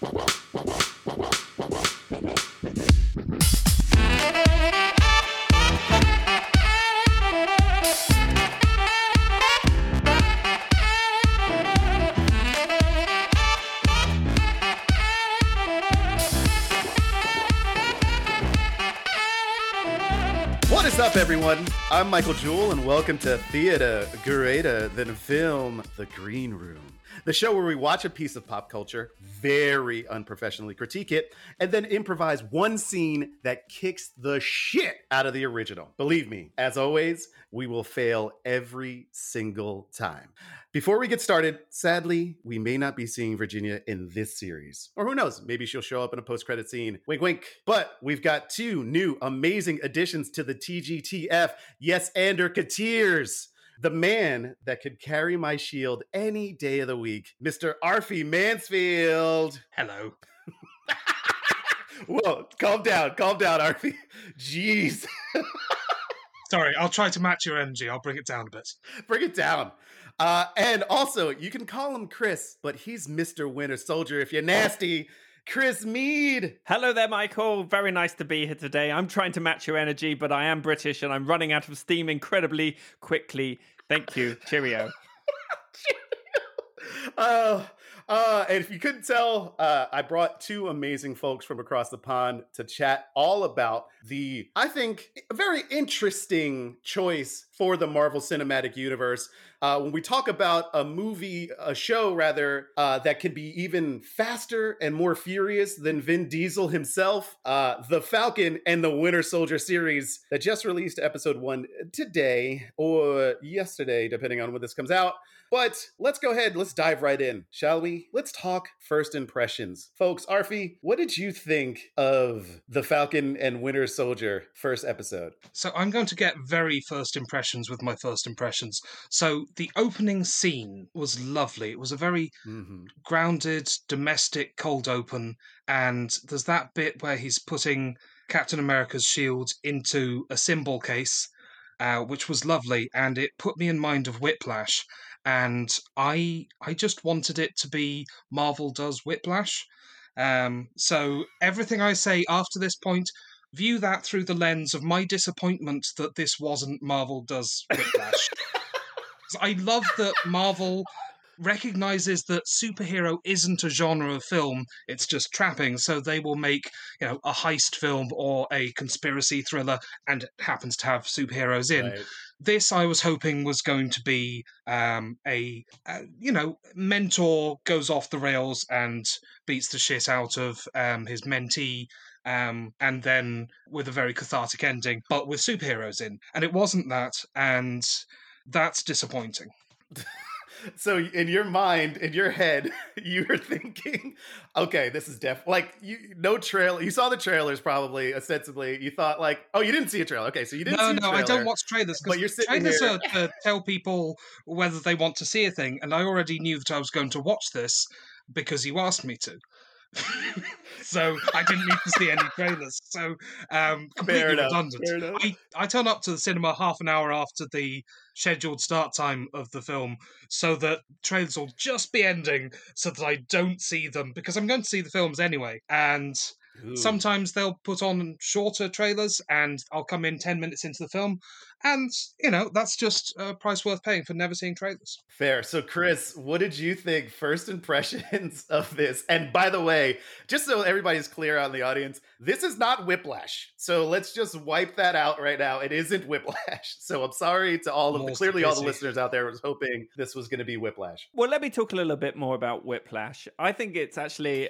What is up, everyone? I'm Michael Jewell, and welcome to Theater Greater Than Film, The Green Room, the show where we watch a piece of pop culture, very unprofessionally critique it, and then improvise one scene that kicks the shit out of the original. Believe me, as always, we will fail every single time. Before we get started, sadly, we may not be seeing Virginia in this series. Or who knows, maybe she'll show up in a post credit scene. Wink, wink. But we've got two new amazing additions to the TGTF. Yes, Ander Kateers. The man that could carry my shield any day of the week, Mr. Arfie Mansfield. Hello. Whoa, calm down, calm down, Arfie. Jeez. Sorry, I'll try to match your energy. I'll bring it down a bit. Bring it down. Uh, and also, you can call him Chris, but he's Mr. Winter Soldier if you're nasty. Chris Mead. Hello there, Michael. Very nice to be here today. I'm trying to match your energy, but I am British and I'm running out of steam incredibly quickly. Thank you. Cheerio. uh, uh, and if you couldn't tell, uh, I brought two amazing folks from across the pond to chat all about the, I think, very interesting choice for the Marvel Cinematic Universe. Uh, when we talk about a movie, a show rather, uh, that can be even faster and more furious than Vin Diesel himself, uh, The Falcon and the Winter Soldier series that just released episode one today or yesterday, depending on when this comes out. But let's go ahead, let's dive right in, shall we? Let's talk first impressions. Folks, Arfie, what did you think of The Falcon and Winter Soldier first episode? So I'm going to get very first impressions with my first impressions. So the opening scene was lovely. It was a very Mm-hmm. grounded, domestic cold open, and there's that bit where he's putting Captain America's shield into a cymbal case, uh, which was lovely, and it put me in mind of Whiplash. And I, I just wanted it to be Marvel does Whiplash. Um, so everything I say after this point, view that through the lens of my disappointment that this wasn't Marvel does Whiplash. I love that Marvel recognizes that superhero isn't a genre of film it's just trapping so they will make you know a heist film or a conspiracy thriller and it happens to have superheroes in Right. this I was hoping was going to be um, a, uh you know mentor goes off the rails and beats the shit out of um, his mentee. Um, and then with a very cathartic ending, but with superheroes in. And it wasn't that, and that's disappointing. So in your mind, in your head, you were thinking, okay, this is def like you no trailer. You saw the trailers probably ostensibly. You thought like, oh, you didn't see a trailer. Okay, so you didn't No, see a no, I don't watch trailers But because you're sitting trailers here- are to tell people whether they want to see a thing, and I already knew that I was going to watch this because you asked me to. so I didn't need to see any trailers. So um, completely redundant. fair enough. I, I turn up to the cinema half an hour after the scheduled start time of the film so that trailers will just be ending so that I don't see them because I'm going to see the films anyway. And Ooh. Sometimes they'll put on shorter trailers and I'll come in 10 minutes into the film. And, you know, that's just a price worth paying for never seeing trailers. Fair. So, Chris, what did you think? First impressions of this? And by the way, just so everybody's clear out in the audience, this is not Whiplash. So let's just wipe that out right now. It isn't Whiplash. So I'm sorry to all of the More's clearly all the listeners out there was hoping this was going to be Whiplash. Well, let me talk a little bit more about Whiplash. I think it's actually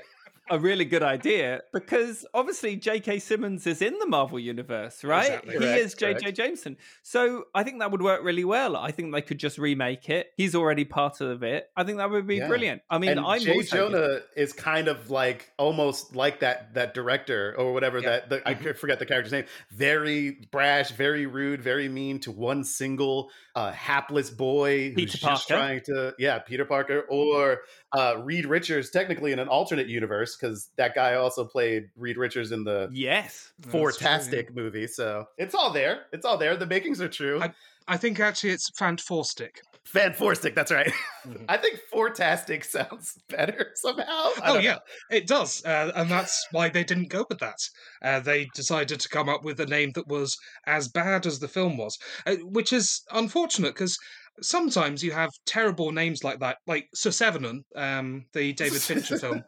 a really good idea because obviously J.K. Simmons is in the Marvel universe, right? Exactly. He Correct, is J.J. correct. Jameson. So I think that would work really well. I think they could just remake it. He's already part of it. I think that would be Yeah. brilliant. I mean, and I'm Jay also Jonah is kind of like almost like that that director or whatever Yeah. that the, I forget the character's name. Very brash, very rude, very mean to one single uh, hapless boy who's Peter just trying to yeah Peter Parker or uh, Reed Richards technically in an alternate universe because that guy also played Reed Richards in the Yes. That's true, yeah. Fantastic movie. So it's all there. It's all there. The makings are true. I- I think actually it's Fantastic. Fantastic. That's right. Mhm. I think Fortastic sounds better somehow. I Oh yeah, know. it does, uh, and that's why they didn't go with that. Uh, they decided to come up with a name that was as bad as the film was, uh, which is unfortunate because sometimes you have terrible names like that. Like Sir Sevenon, um, the David Fincher film,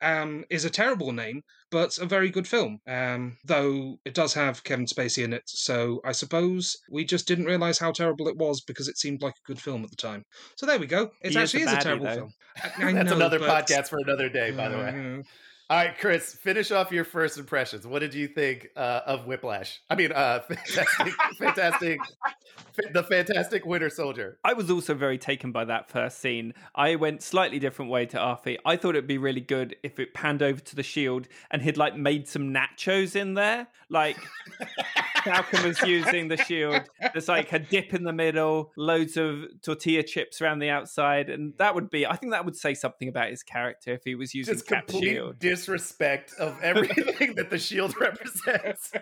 um, is a terrible name, but a very good film. Um, though it does have Kevin Spacey in it, so I suppose we just didn't realize how terrible it was because it seemed like a good film at the time. So there we go. It He is actually a is a terrible though. film. I- I That's know, another but- podcast for another day, by the way. yeah. All right, Chris, finish off your first impressions. What did you think uh, of Whiplash? I mean, uh, fantastic, fantastic, the fantastic Winter Soldier. I was also very taken by that first scene. I went slightly different way to Arfi. I thought it'd be really good if it panned over to the shield and he'd like made some nachos in there. Like Falcon was using the shield. There's like a dip in the middle, loads of tortilla chips around the outside, and that would be. I think that would say something about his character if he was using Just Cap complete Shield. disrespect of everything that the shield represents.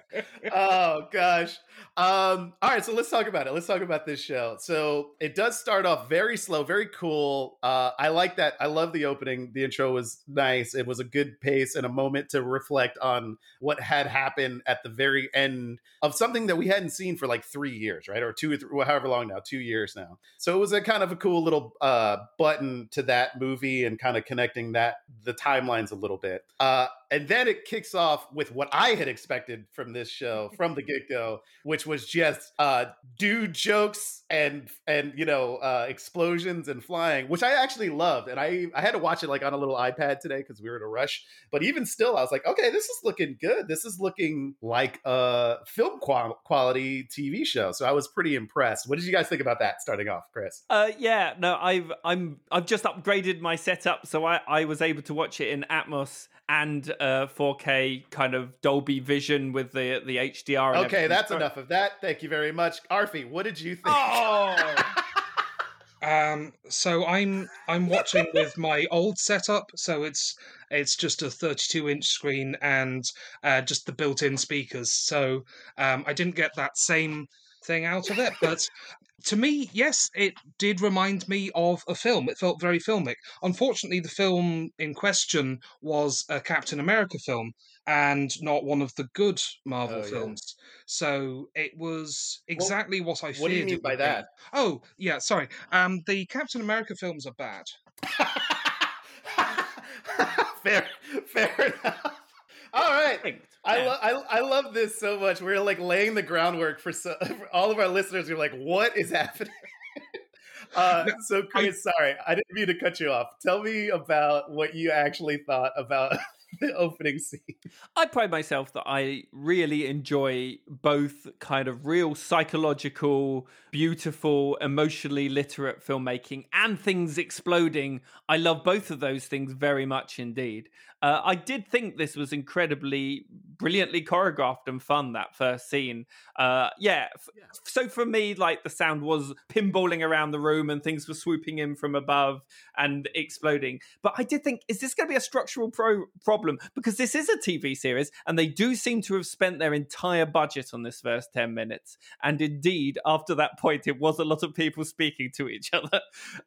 oh gosh. Um, all right, so let's talk about it. Let's talk about this show. So it does start off very slow, very cool. Uh, I like that. I love the opening. The intro was nice. It was a good pace and a moment to reflect on what had happened at the very end of something that we hadn't seen for like three years, right? Or two or three, however long now, two years now. So it was a kind of a cool little uh, button to that movie and kind of connecting that the timelines a little bit. Uh, and then it kicks off with what I had expected from this show from the get go, which was just uh, dude jokes and and you know uh, explosions and flying, which I actually loved. And I I had to watch it like on a little iPad today because we were in a rush. But even still, I was like, okay, this is looking good. This is looking like a film qual- quality TV show. So I was pretty impressed. What did you guys think about that? Starting off, Chris. Uh, yeah, no, I've I'm I've just upgraded my setup, so I I was able to watch it in Atmos and uh 4K kind of Dolby Vision with the the HDR. And Okay, everything. that's enough of that. Thank you very much, Arfie. What did you think? Oh. Um, so I'm I'm watching with my old setup, so it's it's just a 32 inch screen and uh, just the built-in speakers. So um, I didn't get that same thing out of it, but to me, yes, it did remind me of a film. It felt very filmic. Unfortunately, the film in question was a Captain America film and not one of the good Marvel Oh, yeah. films. So it was exactly what I feared. what do you mean by would be. that? Oh, yeah, sorry. Um, the Captain America films are bad. fair, fair enough. All right. I, lo- I I love this so much. We're like laying the groundwork for, so- for all of our listeners. Who are like, "What is happening?" uh, No, so, Chris, sorry, I didn't mean to cut you off. Tell me about what you actually thought about the opening scene. I pride myself that I really enjoy both kind of real psychological, beautiful, emotionally literate filmmaking and things exploding. I love both of those things very much indeed. Uh, I did think this was incredibly brilliantly choreographed and fun, that first scene. Uh, yeah, f- Yeah. so for me, like the sound was pinballing around the room and things were swooping in from above and exploding. But I did think, is this going to be a structural pro- problem? Because this is a TV series and they do seem to have spent their entire budget on this first 10 minutes. And indeed, after that point, it was a lot of people speaking to each other.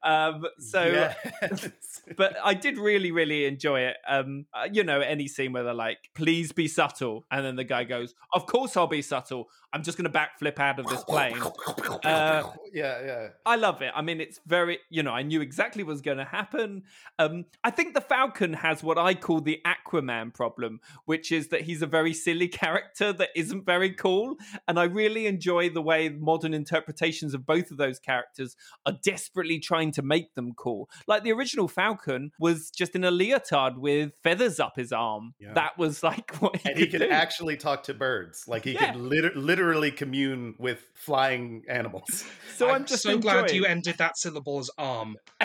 Um, so. Yes. But I did really, really enjoy it. Um, uh, you know, any scene where they're like, "Please be subtle," and then the guy goes, "Of course I'll be subtle. I'm just going to backflip out of this plane." Uh, yeah, yeah. I love it. I mean, it's very, you know, I knew exactly what was going to happen. Um, I think the Falcon has what I call the Aquaman problem, which is that he's a very silly character that isn't very cool. And I really enjoy the way modern interpretations of both of those characters are desperately trying to make them cool. Like the original Falcon was just in a leotard with feathers up his arm. Yeah. That was like what he And he could do. actually talk to birds. Like he Yeah. can liter- literally commune with flying animals. so I'm, I'm just so glad you ended that syllable as arm.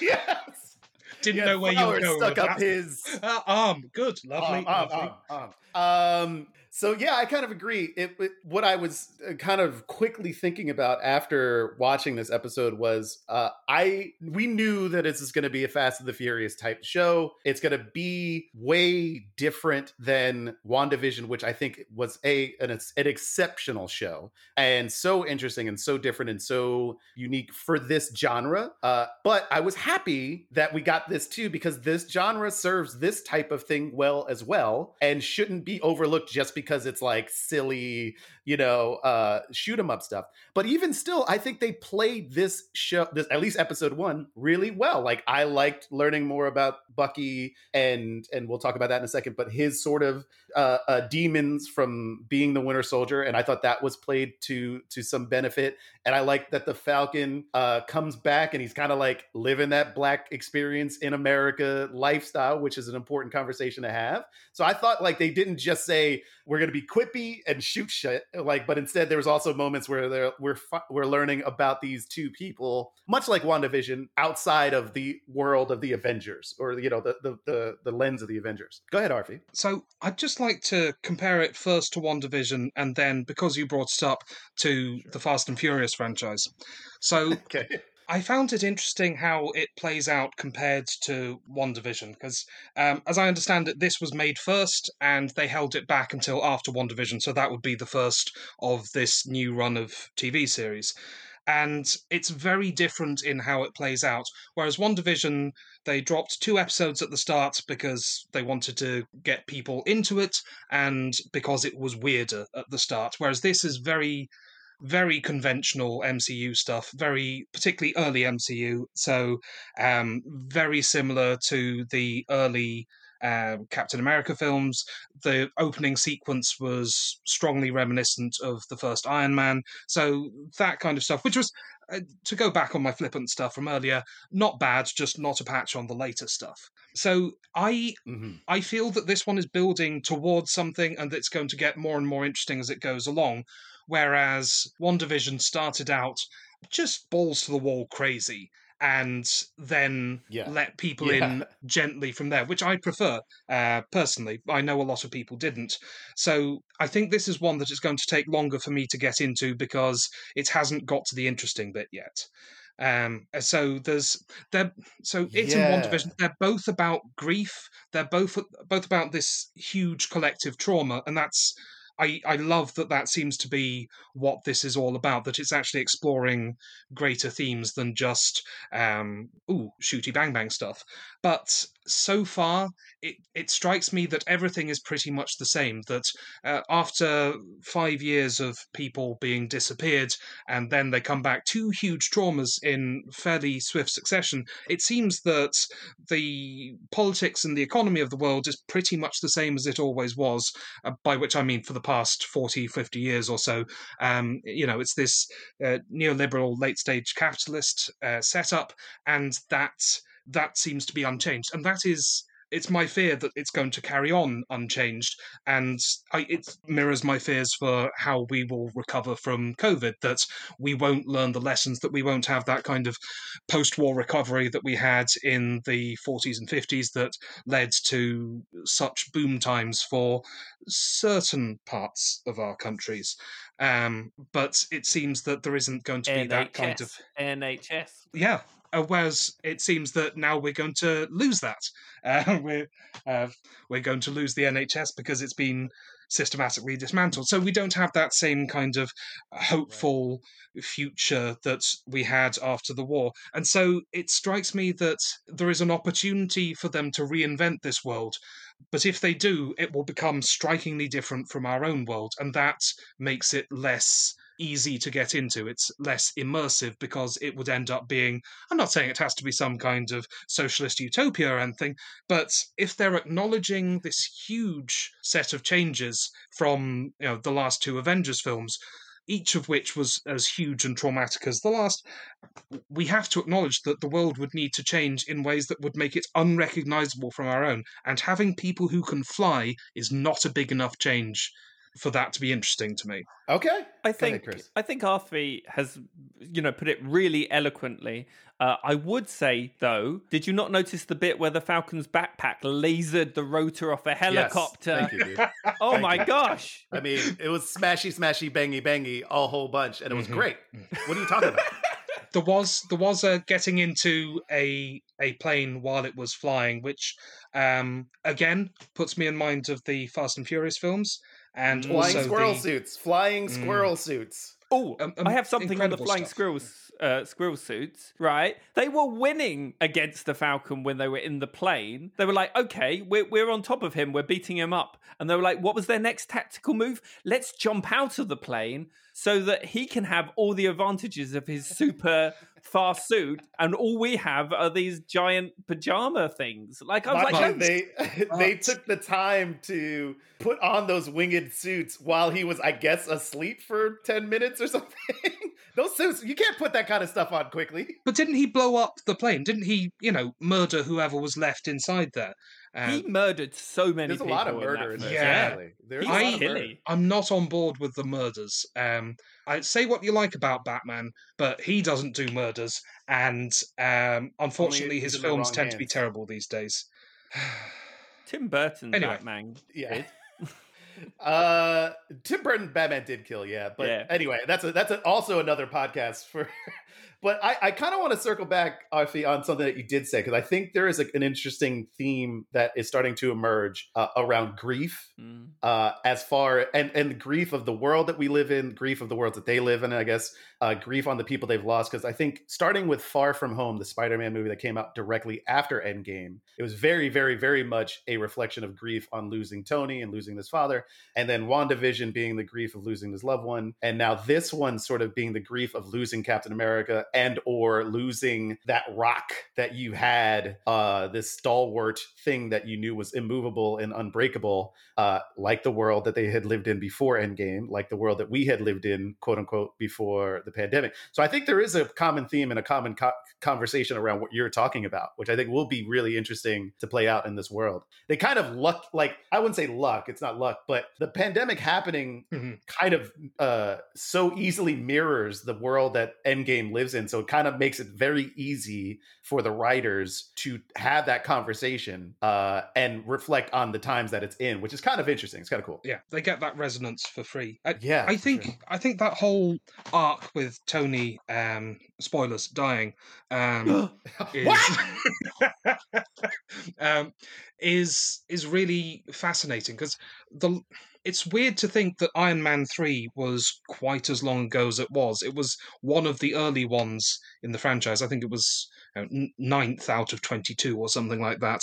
yes. Didn't Yeah, know where you were flowers going stuck with up that. his Uh, arm, good, lovely. Um, lovely. um, um. So yeah, I kind of agree. It, it, what I was uh, kind of quickly thinking about after watching this episode was uh, I we knew that this is going to be a Fast and the Furious type show. It's going to be way different than WandaVision, which I think was a an, an exceptional show and so interesting and so different and so unique for this genre. Uh, but I was happy that we got this too because this genre serves this type of thing well as well and shouldn't be overlooked just because because it's like silly, you know, uh shoot 'em up stuff. But even still, I think they played this show, this at least episode one, really well. Like I liked learning more about Bucky and and we'll talk about that in a second, but his sort of uh, uh demons from being the Winter Soldier, and I thought that was played to to some benefit. And I like that the Falcon uh comes back and he's kind of like living that black experience in America lifestyle, which is an important conversation to have. So I thought like they didn't just say we're going to be quippy and shoot shit like but instead there was also moments where we're we're learning about these two people much like WandaVision outside of the world of the Avengers or you know the the the, the lens of the Avengers. Go ahead Arfie. So I'd just like to compare it first to WandaVision and then because you brought it up to the Fast and Furious franchise. So okay. I found it interesting how it plays out compared to WandaVision, because um, as I understand it, this was made first and they held it back until after WandaVision, so that would be the first of this new run of TV series. And it's very different in how it plays out. Whereas WandaVision, they dropped two episodes at the start because they wanted to get people into it and because it was weirder at the start. Whereas this is very very conventional MCU stuff, very particularly early MCU. So um, very similar to the early uh, Captain America films. The opening sequence was strongly reminiscent of the first Iron Man. So that kind of stuff, which was uh, to go back on my flippant stuff from earlier, not bad, just not a patch on the later stuff. So I mm-hmm. I feel that this one is building towards something and it's going to get more and more interesting as it goes along whereas WandaVision started out just balls to the wall crazy and then yeah. let people yeah. in gently from there, which I prefer uh, personally. I know a lot of people didn't. So I think this is one that is going to take longer for me to get into because it hasn't got to the interesting bit yet. Um, so there's they're so it's yeah. in Division, They're both about grief. They're both both about this huge collective trauma, and that's I, I love that that seems to be what this is all about. That it's actually exploring greater themes than just um, ooh shooty bang bang stuff. But so far, it, it strikes me that everything is pretty much the same. That uh, after five years of people being disappeared and then they come back, two huge traumas in fairly swift succession, it seems that the politics and the economy of the world is pretty much the same as it always was, uh, by which I mean for the past 40, 50 years or so. Um, you know, it's this uh, neoliberal late stage capitalist uh, setup, and that that seems to be unchanged, and that is it's my fear that it's going to carry on unchanged, and I, it mirrors my fears for how we will recover from COVID. That we won't learn the lessons, that we won't have that kind of post-war recovery that we had in the 40s and 50s that led to such boom times for certain parts of our countries. Um, but it seems that there isn't going to be NHS. that kind of NHS. Yeah, uh, whereas it seems that now we're going to lose that. Uh, we're uh, we're going to lose the NHS because it's been systematically dismantled. So we don't have that same kind of hopeful future that we had after the war. And so it strikes me that there is an opportunity for them to reinvent this world. But if they do, it will become strikingly different from our own world. And that makes it less easy to get into. It's less immersive because it would end up being, I'm not saying it has to be some kind of socialist utopia or anything, but if they're acknowledging this huge set of changes from you know the last two Avengers films, each of which was as huge and traumatic as the last, we have to acknowledge that the world would need to change in ways that would make it unrecognizable from our own. And having people who can fly is not a big enough change for that to be interesting to me. Okay. I Go ahead, think Chris. I think Arthur has, you know, put it really eloquently. Uh, I would say though, did you not notice the bit where the Falcon's backpack lasered the rotor off a Yes. helicopter? Thank you, dude. Oh Thank my you. gosh! I mean, it was smashy, smashy, bangy, bangy, a whole bunch, and it was Mhm. great. What are you talking about? There was there was a getting into a a plane while it was flying, which um, again puts me in mind of the Fast and Furious films, and Flying also squirrel the, suits. Flying Mm. squirrel suits. Oh, Um, um, I have something on the flying stuff. squirrels. Uh, squirrel suits, right? They were winning against the Falcon when they were in the plane. They were like, "Okay, we're we're on top of him. We're beating him up." And they were like, "What was their next tactical move? Let's jump out of the plane so that he can have all the advantages of his super fast suit, and all we have are these giant pajama things." Like I was Mind like, you, they they took the time to put on those winged suits while he was, I guess, asleep for ten minutes or something. those suits, you can't put that kind of stuff on quickly. But didn't he blow up the plane? Didn't he, you know, murder whoever was left inside there? Uh, he murdered so many. There's a people lot of murder that in film. this. Yeah. actually. There's a lot I- of murder. killy. I'm not on board with the murders. Um, I say what you like about Batman, but he doesn't do murders, and um, unfortunately, his films wrong tend to be terrible these days. Tim Burton's Anyway. Batman. Yeah. did. Uh, Tim Burton Batman did kill, yeah. But Yeah. anyway, that's a, that's a, also another podcast for. but I, I kind of want to circle back, Arfi, on something that you did say because I think there is a, an interesting theme that is starting to emerge uh, around grief, Mm. uh, as far and and the grief of the world that we live in, grief of the world that they live in, I guess, uh, grief on the people they've lost. Because I think starting with Far From Home, the Spider-Man movie that came out directly after Endgame, it was very, very, very much a reflection of grief on losing Tony and losing his father and then WandaVision being the grief of losing his loved one, and now this one sort of being the grief of losing Captain America and or losing that rock that you had, uh, this stalwart thing that you knew was immovable and unbreakable, uh, like the world that they had lived in before Endgame, like the world that we had lived in, quote unquote, before the pandemic. So I think there is a common theme and a common co- conversation around what you're talking about, which I think will be really interesting to play out in this world they kind of luck like i wouldn't say luck it's not luck but the pandemic happening Mhm. kind of uh so easily mirrors the world that endgame lives in so it kind of makes it very easy for the writers to have that conversation uh and reflect on the times that it's in which is kind of interesting it's kind of cool Yeah, they get that resonance for free. I, yeah I think sure. I think that whole arc with Tony, um, spoilers, dying, um, is um, is is really fascinating because the it's weird to think that Iron Man three was quite as long ago as it was. It was one of the early ones in the franchise. I think it was you know, ninth out of twenty two or something like that.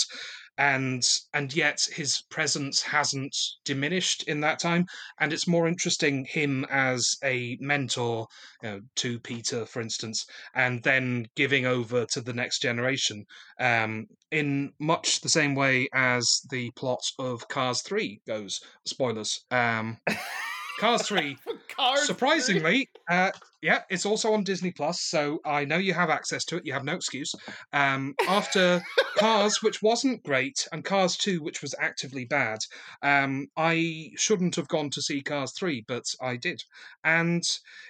And and yet his presence hasn't diminished in that time, and it's more interesting him as a mentor you know, to Peter, for instance, and then giving over to the next generation um, in much the same way as the plot of Cars 3 goes. Spoilers. Um, Cars 3, Cars surprisingly, uh, yeah, it's also on Disney Plus, so I know you have access to it. You have no excuse. Um, after Cars, which wasn't great, and Cars 2, which was actively bad, um, I shouldn't have gone to see Cars 3, but I did. And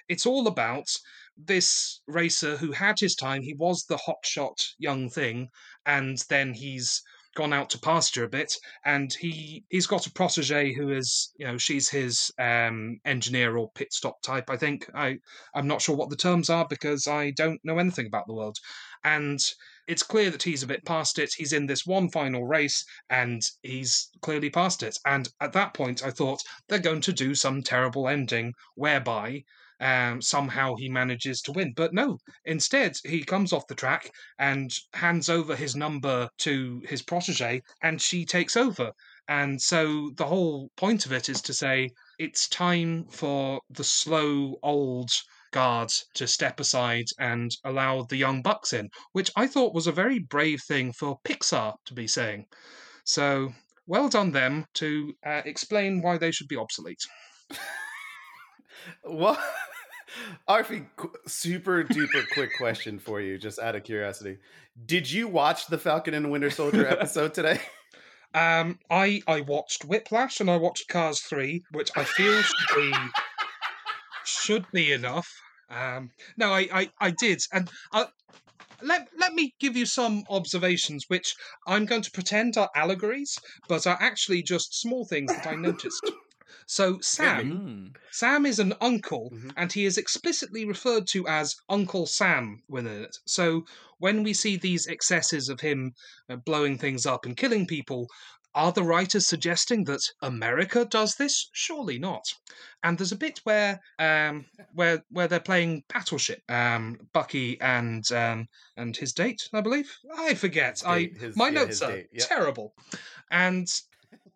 it's all about this racer who had his time. He was the hotshot young thing, and then he's gone out to pasture a bit and he he's got a protege who is you know she's his um engineer or pit stop type i think. I i'm not sure what the terms are because i don't know anything about the world. And it's clear that he's a bit past it. He's in this one final race and he's clearly past it. And at that point i thought they're going to do some terrible ending whereby um, somehow he manages to win. But no, instead, he comes off the track and hands over his number to his protege, and she takes over. And so the whole point of it is to say it's time for the slow, old guards to step aside and allow the young bucks in, which I thought was a very brave thing for Pixar to be saying. So well done them to uh, explain why they should be obsolete. Well, Arfi, super duper quick question for you, just out of curiosity. Did you watch the Falcon and Winter Soldier episode today? Um, I I watched Whiplash and I watched Cars Three, which I feel should be should be enough. Um, no, I, I I did, and I, let let me give you some observations, which I'm going to pretend are allegories, but are actually just small things that I noticed. So Sam. Sam is an uncle, Mhm. and he is explicitly referred to as Uncle Sam within it. So when we see these excesses of him uh, blowing things up and killing people, are the writers suggesting that America does this? Surely not. And there's a bit where um, where where they're playing Battleship, um, Bucky and um, and his date, I believe. I forget. I Date, his- my yeah, notes are date, terrible, and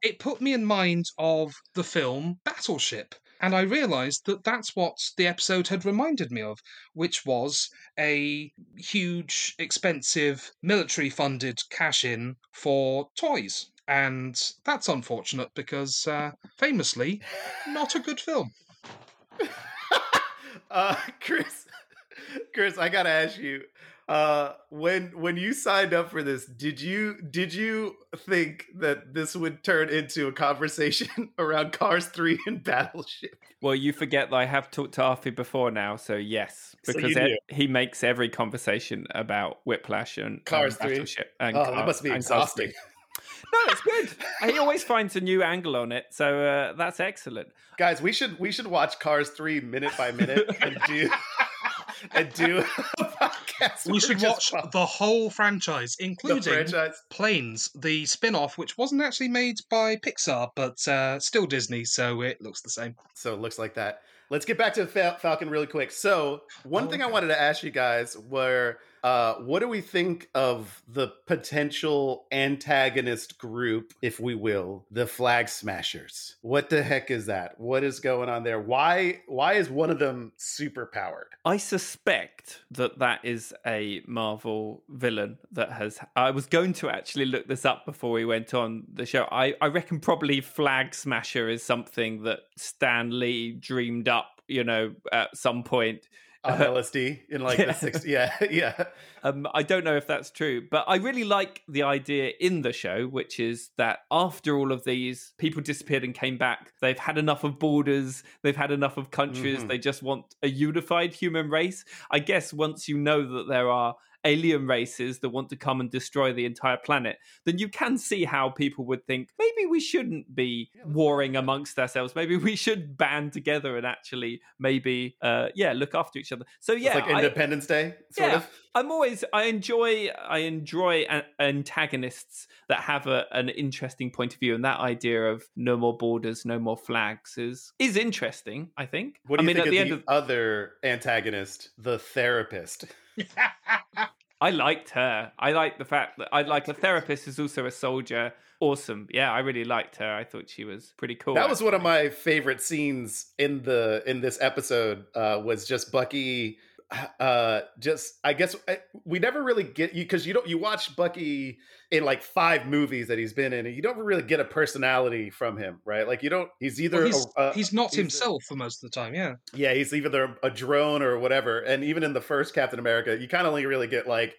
it put me in mind of the film Battleship. And I realised that that's what the episode had reminded me of, which was a huge, expensive, military funded cash in for toys. And that's unfortunate because, uh, famously, not a good film. uh, Chris, Chris, I gotta ask you. Uh, when when you signed up for this, did you did you think that this would turn into a conversation around Cars Three and Battleship? Well, you forget that I have talked to Arfie before now, so yes, because e- he makes every conversation about Whiplash and Cars and 3? Battleship and Oh, Cars- that must be and Cars 3. exhausting. No, it's good. he always finds a new angle on it, so uh, that's excellent. Guys, we should we should watch Cars Three minute by minute and do and do podcast. We should watch the whole franchise, the including franchise. Planes, the spin off, which wasn't actually made by Pixar, but uh, still Disney, so it looks the same. So it looks like that. Let's get back to Fal- Falcon really quick. So one Oh, thing I wanted to ask you guys were, uh, what do we think of the potential antagonist group, if we will, the Flag Smashers? What the heck is that? What is going on there? Why why is one of them super powered? I suspect that that is a Marvel villain that has. I was going to actually look this up before we went on the show. I, I reckon probably Flag Smasher is something that Stan Lee dreamed up, you know, at some point. On LSD in like Yeah. the 60s. Yeah, yeah. Um, I don't know if that's true, but I really like the idea in the show, which is that after all of these people disappeared and came back, they've had enough of borders, they've had enough of countries, Mhm. they just want a unified human race. I guess once you know that there are alien races that want to come and destroy the entire planet, then you can see how people would think maybe we shouldn't be warring amongst ourselves. Maybe we should band together and actually maybe, uh, yeah, look after each other. So yeah, it's like I- Independence Day, sort Yeah. of. I'm always I enjoy I enjoy an, antagonists that have a, an interesting point of view, and that idea of no more borders, no more flags is is interesting. I think. What do I you mean, think at the the end of other antagonist, the therapist? I liked her. I like the fact that I like a therapist is also a soldier. Awesome. Yeah, I really liked her. I thought she was pretty cool. That was one of my favorite scenes in the in this episode. Uh, was just Bucky. Uh, just I guess I, we never really get you because you don't you watch Bucky in like five movies that he's been in, and you don't really get a personality from him, right? Like you don't. He's either Well, he's, a, uh, he's not he's a- himself for most of the time, yeah. yeah, he's either a drone or whatever. And even in the first Captain America, you kind of only really get like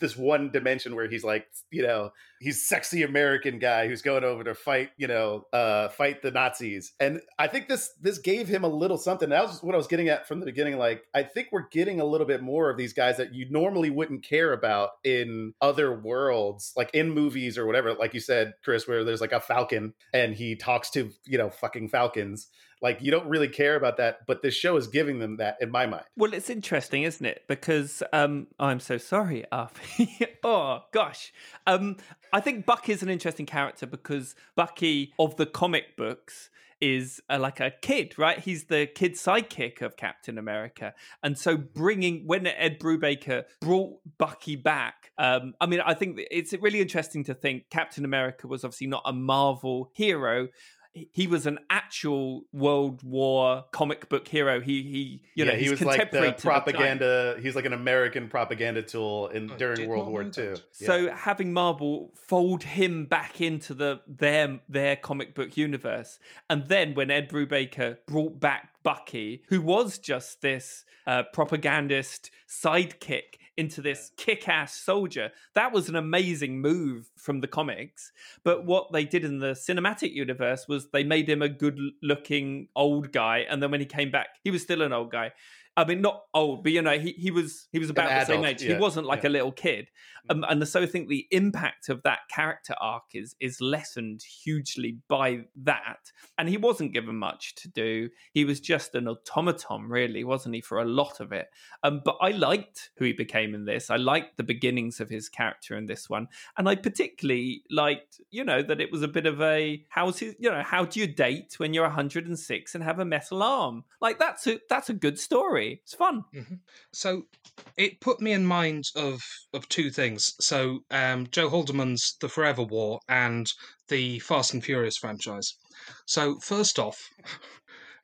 this one dimension where he's like, you know, he's sexy American guy who's going over to fight, you know, uh, fight the Nazis. And I think this this gave him a little something. That was what I was getting at from the beginning. Like, I think we're getting a little bit more of these guys that you normally wouldn't care about in other worlds, like in movies or whatever. Like you said, Chris, where there's like a Falcon and he talks to, you know, fucking Falcons. Like you don't really care about that, but this show is giving them that in my mind. Well, it's interesting, isn't it? Because um, I'm so sorry, Arfie. oh gosh, um, I think Bucky Bucky's an interesting character because Bucky of the comic books is uh, like a kid, right? He's the kid sidekick of Captain America, and so bringing when Ed Brubaker brought Bucky back, um, I mean, I think it's really interesting to think Captain America was obviously not a Marvel hero he was an actual World War comic book hero. He he you know he he's was like the to the time. propaganda. he's like an American propaganda tool in I during World War know II. Yeah. So having Marvel fold him back into the their their comic book universe, and then when Ed Brubaker brought back Bucky, who was just this uh, propagandist sidekick into this kick-ass soldier. That was an amazing move from the comics. But what they did in the cinematic universe was they made him a good-looking old guy, and then when he came back, he was still an old guy. I mean, not old, but you know, he, he was he was about the same age. Yeah, he wasn't like yeah. a little kid, um, and so I think the impact of that character arc is is lessened hugely by that. And he wasn't given much to do. He was just an automaton, really, wasn't he, for a lot of it? Um, but I liked who he became in this. I liked the beginnings of his character in this one, and I particularly liked, you know, that it was a bit of a how's his, you know, how do you date when you're 106 and have a metal arm? Like that's a that's a good story story. It's fun. Mm-hmm. So it put me in mind of of two things. So um, Joe Haldeman's The Forever War and the Fast and Furious franchise. So first off.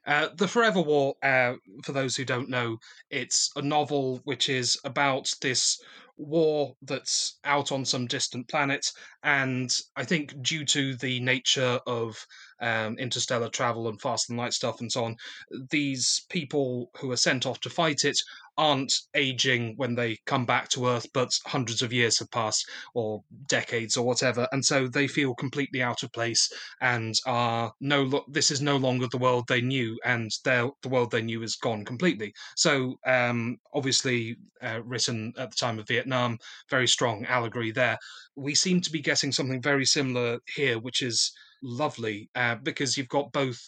Uh, the Forever War, uh, for those who don't know, it's a novel which is about this war that's out on some distant planet. And I think, due to the nature of um, interstellar travel and fast and light stuff and so on, these people who are sent off to fight it aren't aging when they come back to Earth, but hundreds of years have passed, or decades, or whatever, and so they feel completely out of place and are no. This is no longer the world they knew, and the world they knew is gone completely. So, um, obviously, uh, written at the time of Vietnam, very strong allegory there. We seem to be getting something very similar here, which is lovely uh, because you've got both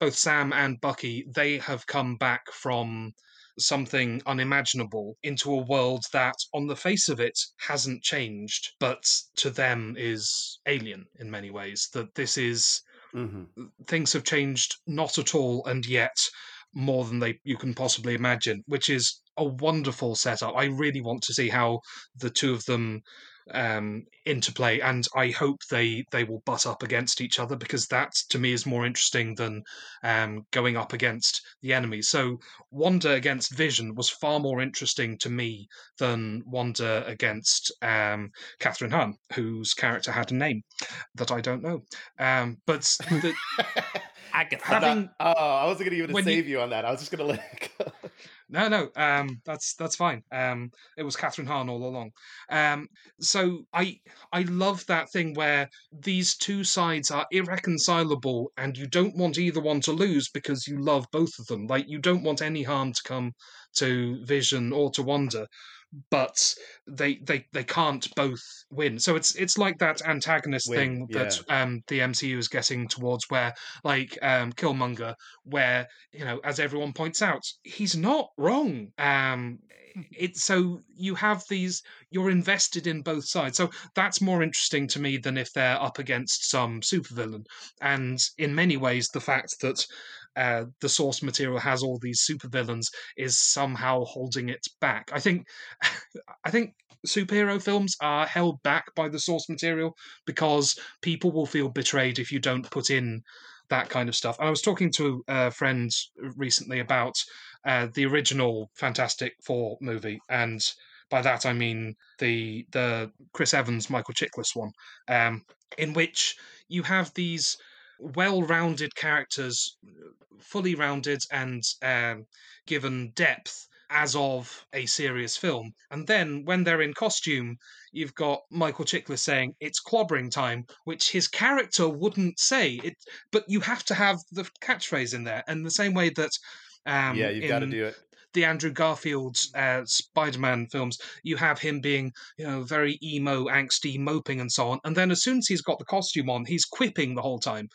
both Sam and Bucky. They have come back from something unimaginable into a world that, on the face of it, hasn't changed, but to them is alien in many ways. That this is. Mm-hmm. Things have changed not at all, and yet more than they you can possibly imagine, which is a wonderful setup. I really want to see how the two of them um, interplay, and I hope they they will butt up against each other because that to me is more interesting than um, going up against the enemy. So Wanda against Vision was far more interesting to me than Wanda against um, Kathryn Hahn, whose character had a name that I don't know. Um, but the, Agatha. Having, oh, I wasn't going to even save you, you, on that. I was just going to let it go. No, no, um, that's that's fine. Um, it was Kathryn Hahn all along. Um, so I I love that thing where these two sides are irreconcilable, and you don't want either one to lose because you love both of them. Like you don't want any harm to come to Vision or to Wanda, but they they they can't both win. So it's it's like that antagonist win, thing yeah. that um, the MCU is getting towards, where like um, Killmonger, where you know, as everyone points out, he's not wrong. Um, it's so you have these you're invested in both sides so that's more interesting to me than if they're up against some supervillain and in many ways the fact that uh, the source material has all these supervillains is somehow holding it back. I think, I think superhero films are held back by the source material because people will feel betrayed if you don't put in that kind of stuff. And I was talking to a friend recently about uh, the original Fantastic Four movie, and by that I mean the the Chris Evans Michael Chiklis one, um, in which you have these well-rounded characters, fully rounded and um, given depth as of a serious film. And then when they're in costume, you've got Michael Chiklis saying it's clobbering time, which his character wouldn't say. It, but you have to have the catchphrase in there, and the same way that. Um, yeah, you've got to do it the Andrew Garfield uh, Spider-Man films, you have him being, you know, very emo, angsty, moping, and so on. And then as soon as he's got the costume on, he's quipping the whole time.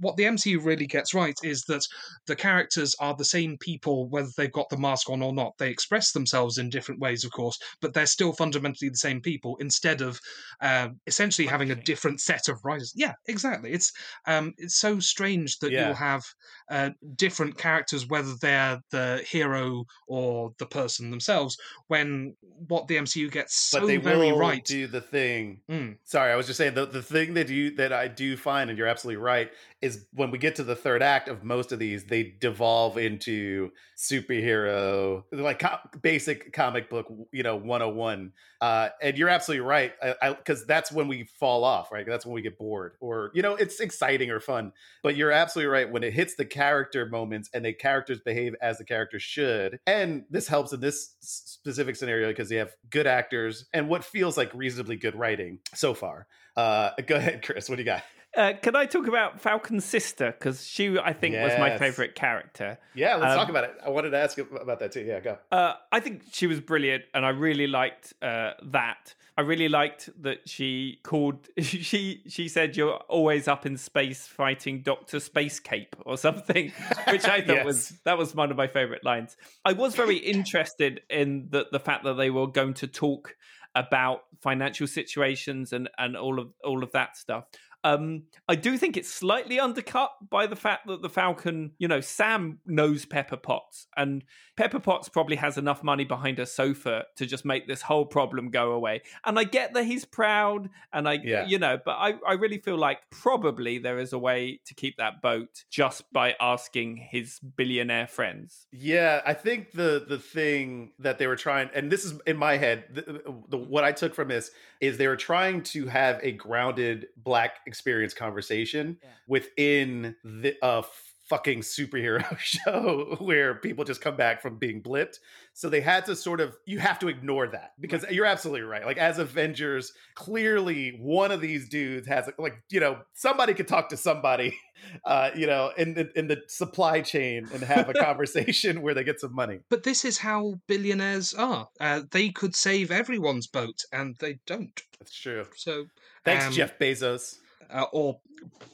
What the MCU really gets right is that the characters are the same people whether they've got the mask on or not. They express themselves in different ways, of course, but they're still fundamentally the same people. Instead of uh, essentially having a different set of writers. Yeah, exactly. It's um, it's so strange that yeah. you'll have uh, different characters, whether they're the hero or the person themselves when what the MCU gets so but they very will right do the thing. Mm. Sorry, I was just saying the the thing that you that I do find, and you're absolutely right, is when we get to the third act of most of these, they devolve into superhero, like co- basic comic book, you know, 101. Uh, and you're absolutely right, because that's when we fall off, right? That's when we get bored, or you know, it's exciting or fun. But you're absolutely right when it hits the character moments and the characters behave as the characters should. And this helps in this specific scenario because they have good actors and what feels like reasonably good writing so far. Uh, go ahead, Chris. What do you got? Uh, can I talk about Falcon's sister? Because she, I think, was my favorite character. Yeah, let's Um, talk about it. I wanted to ask you about that too. Yeah, go. Uh, I think she was brilliant, and I really liked uh, that. I really liked that she called. She she said you're always up in space fighting Doctor Space Cape or something, which I thought was that was one of my favorite lines. I was very interested in the the fact that they were going to talk about financial situations and and all of all of that stuff. Um, I do think it's slightly undercut by the fact that the Falcon, you know, Sam knows Pepper Potts, and Pepper Potts probably has enough money behind her sofa to just make this whole problem go away. And I get that he's proud, and I, Yeah. you know, but I, I really feel like probably there is a way to keep that boat just by asking his billionaire friends. Yeah, I think the the thing that they were trying, and this is in my head, the, the, what I took from this is they were trying to have a grounded Black experience conversation Yeah. within the uh, fucking superhero show where people just come back from being blipped. So they had to sort of you have to ignore that because you're absolutely right. Like as Avengers, clearly one of these dudes has like you know somebody could talk to somebody, uh, you know, in the in the supply chain and have a conversation where they get some money. But this is how billionaires are. Uh, they could save everyone's boat, and they don't. That's true. So, Thanks, um, Jeff Bezos. Uh, or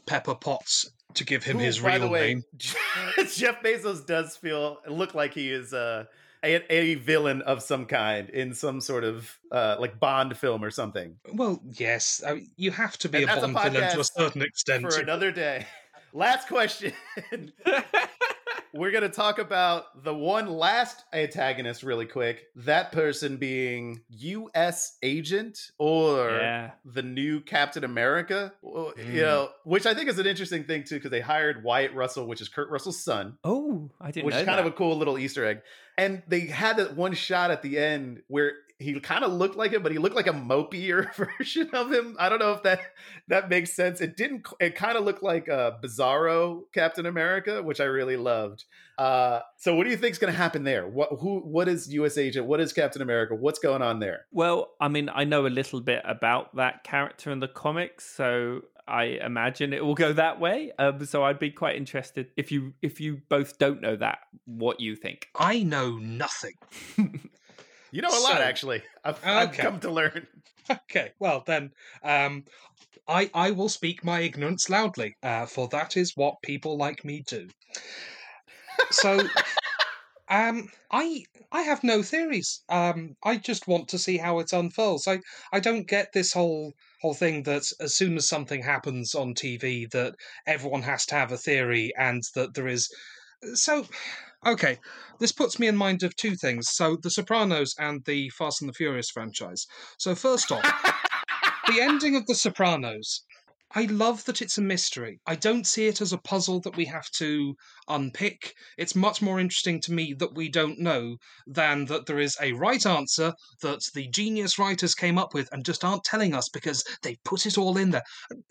Pepper Potts to give him Who, his real the way, name. Jeff Bezos does feel look like he is uh, a a villain of some kind in some sort of uh, like Bond film or something. Well, yes, I mean, you have to be And a that's a Bond villain to a certain extent. For another day. Last question. We're going to talk about the one last antagonist really quick. That person being U.S. agent or yeah. the new Captain America. Mm. You know, which I think is an interesting thing too, because they hired Wyatt Russell, which is Kurt Russell's son, Oh, I didn't which know is kind that. of a cool little Easter egg. And they had that one shot at the end where he kind of looked like him, but he looked like a mopier version of him. I don't know if that that makes sense. It didn't. It kind of looked like a Bizarro Captain America, which I really loved. Uh, so, what do you think is going to happen there? What who? What is U.S. Agent? What is Captain America? What's going on there? Well, I mean, I know a little bit about that character in the comics, so I imagine it will go that way. Um, so I'd be quite interested if you if you both don't know that, what you think. I know nothing. You know a lot, actually. I've, I've come to learn. Okay, well then, um, I I will speak my ignorance loudly, uh, for that is what people like me do. So, um, I I have no theories. Um, I just want to see how it unfolds. I I don't get this whole whole thing that as soon as something happens on TV, that everyone has to have a theory, and that there is. So, okay, this puts me in mind of two things. So, The Sopranos and the Fast and the Furious franchise. So, first off, the ending of The Sopranos. I love that it's a mystery. I don't see it as a puzzle that we have to unpick. It's much more interesting to me that we don't know than that there is a right answer that the genius writers came up with and just aren't telling us because they put it all in there.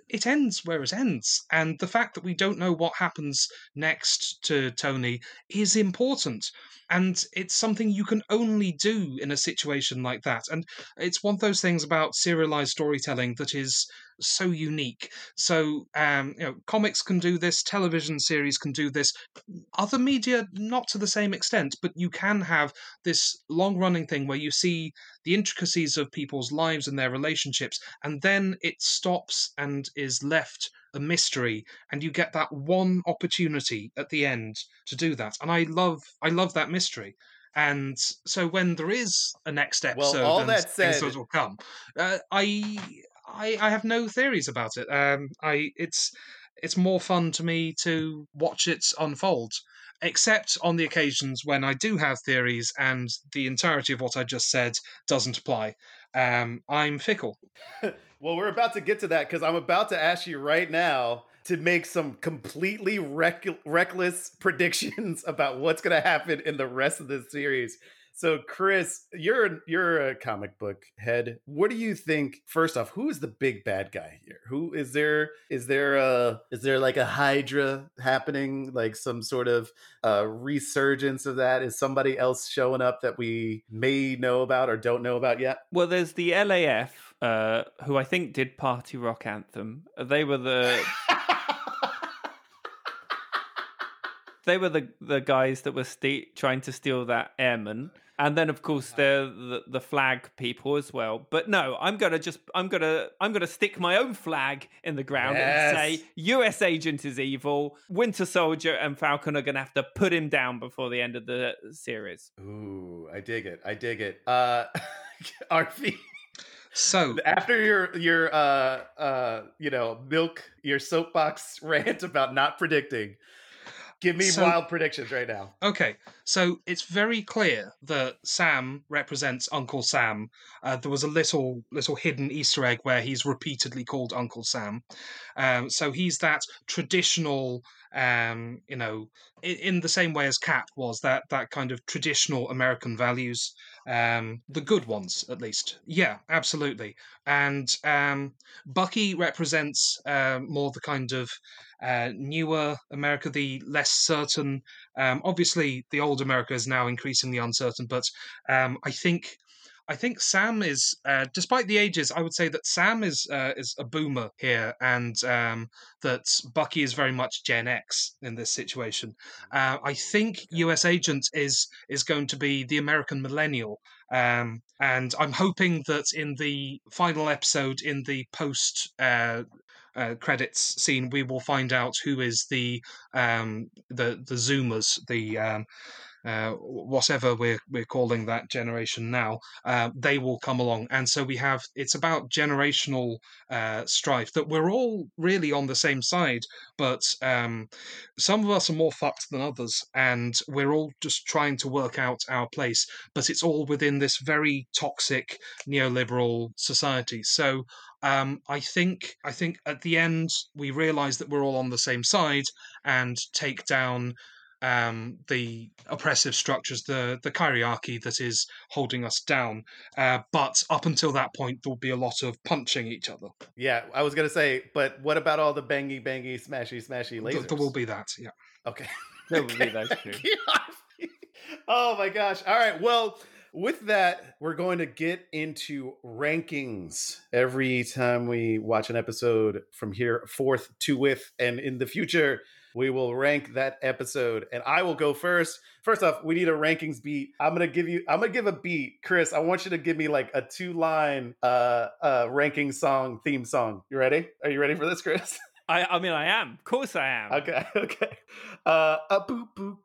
It ends where it ends. And the fact that we don't know what happens next to Tony is important. And it's something you can only do in a situation like that. And it's one of those things about serialized storytelling that is so unique. So, um, you know, comics can do this, television series can do this, other media not to the same extent, but you can have this long running thing where you see the intricacies of people's lives and their relationships, and then it stops and is left a mystery and you get that one opportunity at the end to do that and i love i love that mystery and so when there is a next episode, Well, all that things said- will come uh, I, I i have no theories about it. Um i it's it's more fun to me to watch it unfold except on the occasions when i do have theories and the entirety of what i just said doesn't apply. Um i'm fickle. Well, we're about to get to that because I'm about to ask you right now to make some completely reck- reckless predictions about what's going to happen in the rest of this series. So, Chris, you're you're a comic book head. What do you think? First off, who is the big bad guy here? Who is there? Is there a is there like a Hydra happening? Like some sort of uh, resurgence of that? Is somebody else showing up that we may know about or don't know about yet? Well, there's the LAF, uh, who I think did Party Rock Anthem. They were the they were the the guys that were ste- trying to steal that airman and then of course they're the, the flag people as well but no i'm gonna just i'm gonna i'm gonna stick my own flag in the ground Yes. and say us agent is evil winter soldier and falcon are gonna have to put him down before the end of the series Ooh, I dig it. I dig it. Uh, Arfi, So after your your uh uh you know milk your soapbox rant about not predicting, give me So- wild predictions right now. Okay, so it's very clear that Sam represents Uncle Sam. Uh, there was a little little hidden Easter egg where he's repeatedly called Uncle Sam. Um, so he's that traditional, um, you know, in, in the same way as Cap was that that kind of traditional American values, um, the good ones at least. Yeah, absolutely. And um, Bucky represents uh, more the kind of uh, newer America, the less certain um, obviously, the old America is now increasingly uncertain, but um, I think I think Sam is, uh, despite the ages, I would say that Sam is uh, is a boomer here, and um, that Bucky is very much Gen X in this situation. Uh, I think U.S. Agent is is going to be the American millennial. Um, and I'm hoping that in the final episode, in the post uh, uh, credits scene, we will find out who is the um, the the Zoomers, the um, uh, whatever we're we're calling that generation now. Uh, they will come along, and so we have it's about generational uh, strife that we're all really on the same side, but um, some of us are more fucked than others, and we're all just trying to work out our place. But it's all within this very toxic neoliberal society. So um, I think I think at the end we realise that we're all on the same side and take down um, the oppressive structures, the the hierarchy that is holding us down. Uh, but up until that point, there'll be a lot of punching each other. Yeah, I was gonna say, but what about all the bangy bangy smashy smashy lasers? There will be that. Yeah. Okay. There will be those two. oh my gosh. All right. Well, with that, we're going to get into rankings every time we watch an episode from here forth to with. And in the future, we will rank that episode. And I will go first. First off, we need a rankings beat. I'm gonna give you, I'm gonna give a beat. Chris, I want you to give me like a two-line uh uh ranking song, theme song. You ready? Are you ready for this, Chris? I, I mean, I am. Of course, I am. Okay, okay. Uh, a boop boop.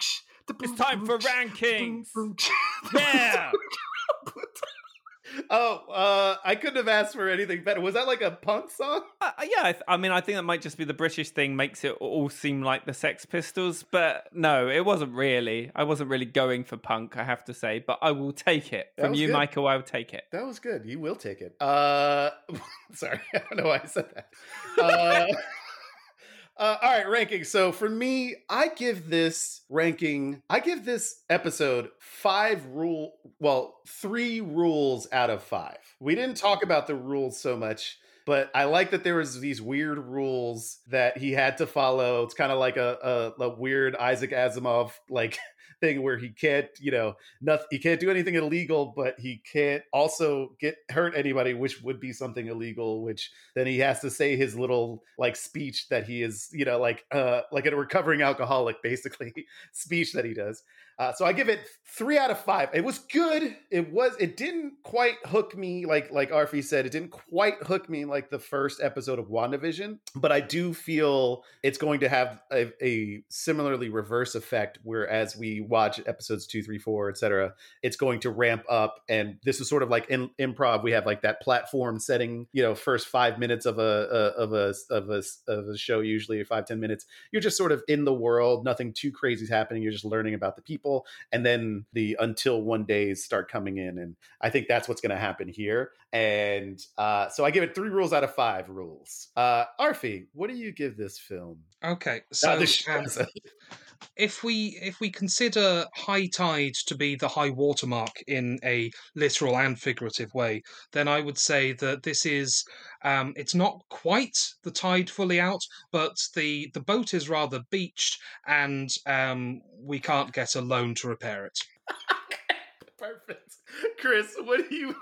It's time for rankings. Yeah. Oh, uh, I couldn't have asked for anything better. Was that like a punk song? Uh, yeah, I, th- I mean, I think that might just be the British thing makes it all seem like the Sex Pistols, but no, it wasn't really. I wasn't really going for punk, I have to say, but I will take it from you, good. Michael. I will take it. That was good. You will take it. Uh, sorry, I don't know why I said that. Uh, all right, ranking. So for me, I give this ranking. I give this episode five rule. Well, three rules out of five. We didn't talk about the rules so much. But I like that there was these weird rules that he had to follow. It's kind of like a, a, a weird Isaac Asimov like thing where he can't, you know, nothing he can't do anything illegal but he can't also get hurt anybody which would be something illegal which then he has to say his little like speech that he is you know like uh like a recovering alcoholic basically speech that he does uh, so I give it three out of five. It was good. It was. It didn't quite hook me like like Arfi said. It didn't quite hook me like the first episode of WandaVision. But I do feel it's going to have a, a similarly reverse effect. Whereas we watch episodes two, three, four, etc., it's going to ramp up. And this is sort of like in improv. We have like that platform setting. You know, first five minutes of a, a of a of a of a show, usually five ten minutes. You're just sort of in the world. Nothing too crazy is happening. You're just learning about the people and then the until one days start coming in and i think that's what's going to happen here and uh, so i give it three rules out of five rules uh arfi what do you give this film Okay. So show- um, if we if we consider high tide to be the high watermark in a literal and figurative way, then I would say that this is um, it's not quite the tide fully out, but the the boat is rather beached, and um, we can't get a loan to repair it. Perfect. Chris, what do you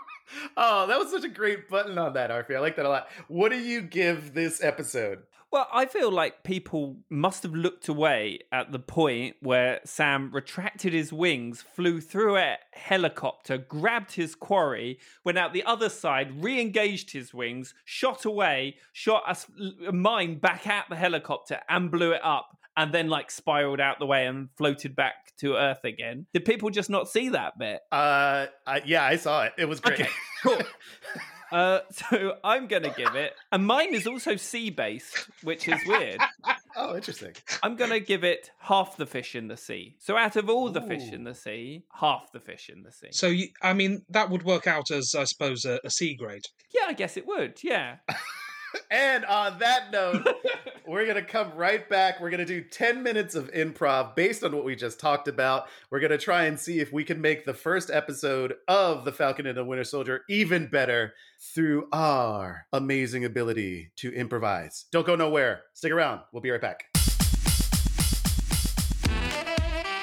Oh, that was such a great button on that, Arfi. I like that a lot. What do you give this episode? Well, I feel like people must have looked away at the point where Sam retracted his wings, flew through a helicopter, grabbed his quarry, went out the other side, re engaged his wings, shot away, shot a mine back at the helicopter, and blew it up. And then, like, spiraled out the way and floated back to Earth again. Did people just not see that bit? Uh, I, yeah, I saw it. It was great. Okay, cool. Uh, so I'm gonna give it, and mine is also sea based, which is weird. oh, interesting. I'm gonna give it half the fish in the sea. So out of all the fish in the sea, half the fish in the sea. So you, I mean, that would work out as I suppose a, a C grade. yeah, I guess it would. Yeah. And on that note, we're going to come right back. We're going to do 10 minutes of improv based on what we just talked about. We're going to try and see if we can make the first episode of The Falcon and the Winter Soldier even better through our amazing ability to improvise. Don't go nowhere. Stick around. We'll be right back.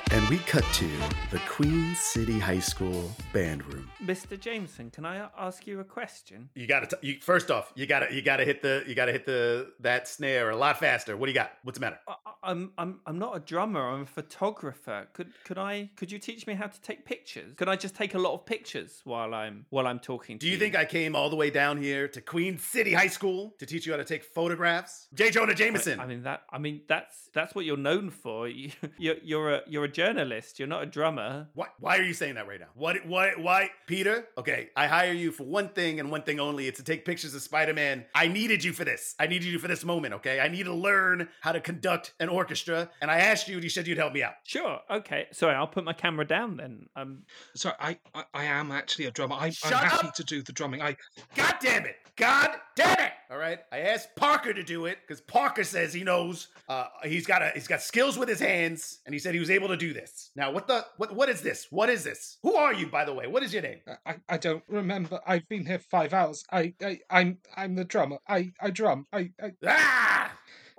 And we cut to the Queen City High School band room. Mr. Jameson, can I ask you a question? You got to you first off, you got to you got to hit the you got to hit the that snare a lot faster. What do you got? What's the matter? I, I- I'm I'm I'm not a drummer. I'm a photographer. Could could I could you teach me how to take pictures? Could I just take a lot of pictures while I'm while I'm talking to Do you think I came all the way down here to Queen City High School to teach you how to take photographs? J. Jonah Jameson. I mean that. I mean that's that's what you're known for. You, you're you're a you're a journalist. You're not a drummer. why, why are you saying that right now? What? Why? Why? Peter? Okay, I hire you for one thing and one thing only. It's to take pictures of Spider-Man. I needed you for this. I needed you for this moment. Okay, I need to learn how to conduct an orchestra, and I asked you, and you said you'd help me out. Sure. Okay. Sorry, I'll put my camera down then. Um. So I, I, I am actually a drummer. I, I'm happy up! to do the drumming. I, God damn it! God damn it! All right, I asked Parker to do it because Parker says he knows. Uh, he's got a he's got skills with his hands, and he said he was able to do this. Now, what the what what is this? What is this? Who are you, by the way? What is your name? I, I don't remember. I've been here five hours. I, I, I'm, I'm the drummer. I, I drum. I, I Ah!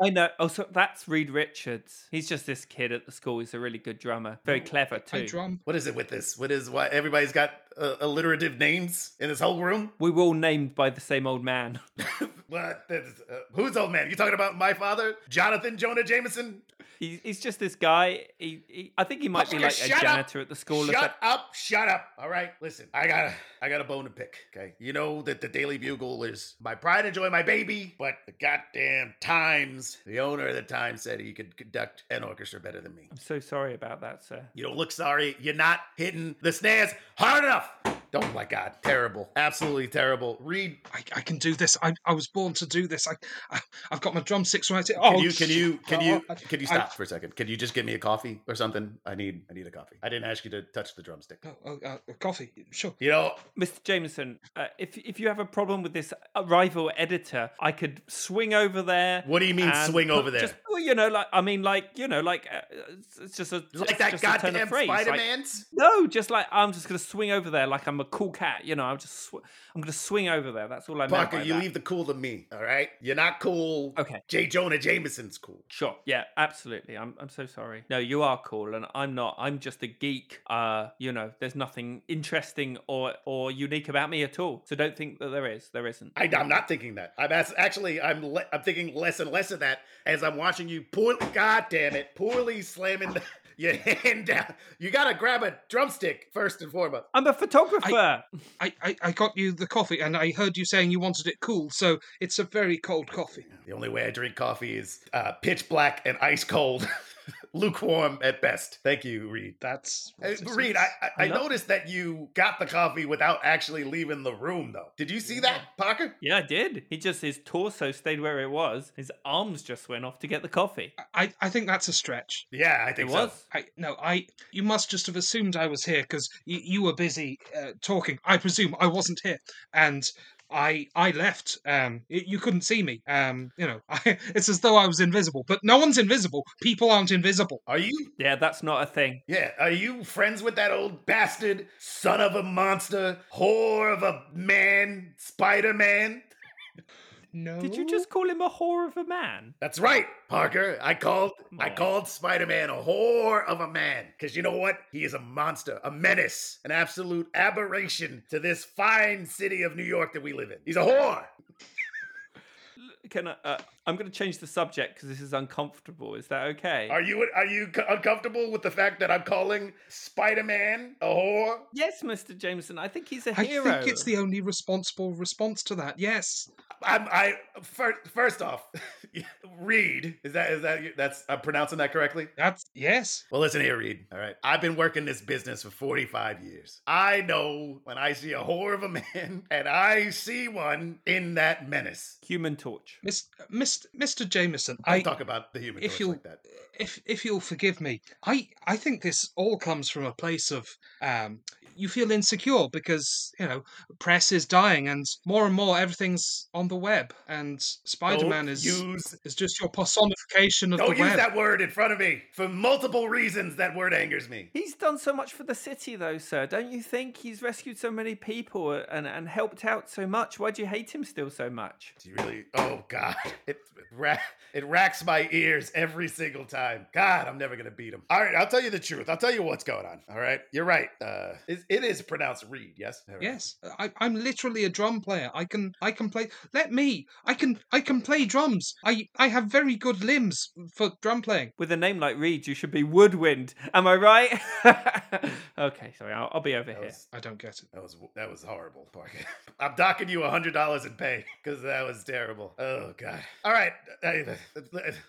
I know. Oh, so that's Reed Richards. He's just this kid at the school. He's a really good drummer. Very clever too. I drum. What is it with this? What is why everybody's got uh, alliterative names in this whole room? We were all named by the same old man. what? Uh, who's old man? You talking about my father, Jonathan Jonah Jameson? He's, he's just this guy. He, he, I think he might be like a shut up! janitor at the school. Shut something. up! Shut up! All right, listen. I got a, I got a bone to pick. Okay, you know that the Daily Bugle is my pride and joy, my baby. But the goddamn Times, the owner of the Times said he could conduct an orchestra better than me. I'm so sorry about that, sir. You don't look sorry. You're not hitting the snares hard enough. Oh my God, terrible, absolutely terrible. Reed. I, I can do this. I, I was born to do this. I, I I've got my drumsticks right here. Can Oh, you can you can oh, you I- can you I- stop for a second? Can you just give me a coffee or something? I need I need a coffee. I didn't ask you to touch the drumstick. Oh, oh, uh, coffee. Sure. You know, Mr. Jameson, uh, if if you have a problem with this uh, rival editor, I could swing over there. what do you mean swing put- over there? Just, well, you know, like I mean, like you know, like uh, it's- it's just a like it's that just a turn of goddamn phrase, like- Spider Man's. No, just like I'm just gonna swing over there, like I'm a cool cat. You know, I'm just sw- I'm gonna swing over there. That's all I meant Parker, you that. leave the cool to me. All right, you're not cool. Okay. J. Jonah Jameson's cool. Sure. Yeah, absolutely. I'm I'm so sorry. No, you are cool and I'm not. I'm just a geek. Uh, you know, there's nothing interesting or or unique about me at all. So don't think that there is. There isn't. I, I'm not thinking that. I'm as, actually I'm le- I'm thinking less and less of that as I'm watching you poorly. God damn it, poorly slamming the, your hand down. You gotta grab a drumstick first and foremost. I'm a photographer. I, I, I got you the coffee, and I heard you saying you wanted it cool, so it's a very cold coffee. The only way I drink coffee is uh, pitch black and ice cold, lukewarm at best. Thank you, Reed. That's Hey, what it Reed. I, I, I I noticed that you got the coffee without actually leaving the room, though. Did you see that, Parker? Yeah, I did. He just his torso stayed where it was. His arms just went off to get the coffee. I, I think that's a stretch. Yeah, I It think so. was. I no, I you must just have assumed I was here because you, you were busy uh, talking. I presume I wasn't here, and I I left. Um, y- you couldn't see me. Um, you know, I, it's as though I was invisible. But no one's invisible. People aren't invisible. Are you? Yeah, that's not a thing. Yeah, are you friends with that old bastard, son of a monster, whore of a man, Spider Man? No. Did you just call him a whore of a man? That's right, Parker. I called I Aw. called Spider-Man a whore of a man. Cause you know what? He is a monster, a menace, an absolute aberration to this fine city of New York that we live in. He's a whore. Can I? Uh, I'm going to change the subject because this is uncomfortable. Is that okay? Are you are you uncomfortable with the fact that I'm calling Spider-Man a whore? yes, Mr. Jameson. I think he's a I hero. I think it's the only responsible response to that. Yes. I'm I first first off, Reed is that is that that's I'm pronouncing that correctly? That's yes. Well, listen here, Reed. All right. I've been working this business for 45 years. I know when I see a whore of a man and I see one in that menace. Human Torch. Uh, Miss, Miss, Mr. Mr. Jameson, I I talk about the human if you'll like that. if if you'll forgive me, I I think this all comes from a place of um you feel insecure because you know press is dying and more and more everything's on the web and Spider-Man Don't is use is just your personification of don't the use web. that word in front of me. For multiple reasons that word angers me. He's done so much for the city, though, sir. Don't you think he's rescued so many people and, and helped out so much? Why do you hate him still so much? Do you really Oh god. It ra- it racks my ears every single time. God, I'm never gonna beat him. All right, I'll tell you the truth. I'll tell you what's going on. All right, you're right. Uh, it, it is pronounced Reed. Yes. All right. Yes, I, I'm literally a drum player. I can I can play. Let me. I can I can play drums. I I have very good limbs for drum playing. With a name like Reed, you should be Woodwind. Am I right? okay, sorry. I'll, I'll be over That here. was, I don't get it. that was that was horrible, I'm docking you a hundred dollars in pay because that was terrible. Oh god. All right, I,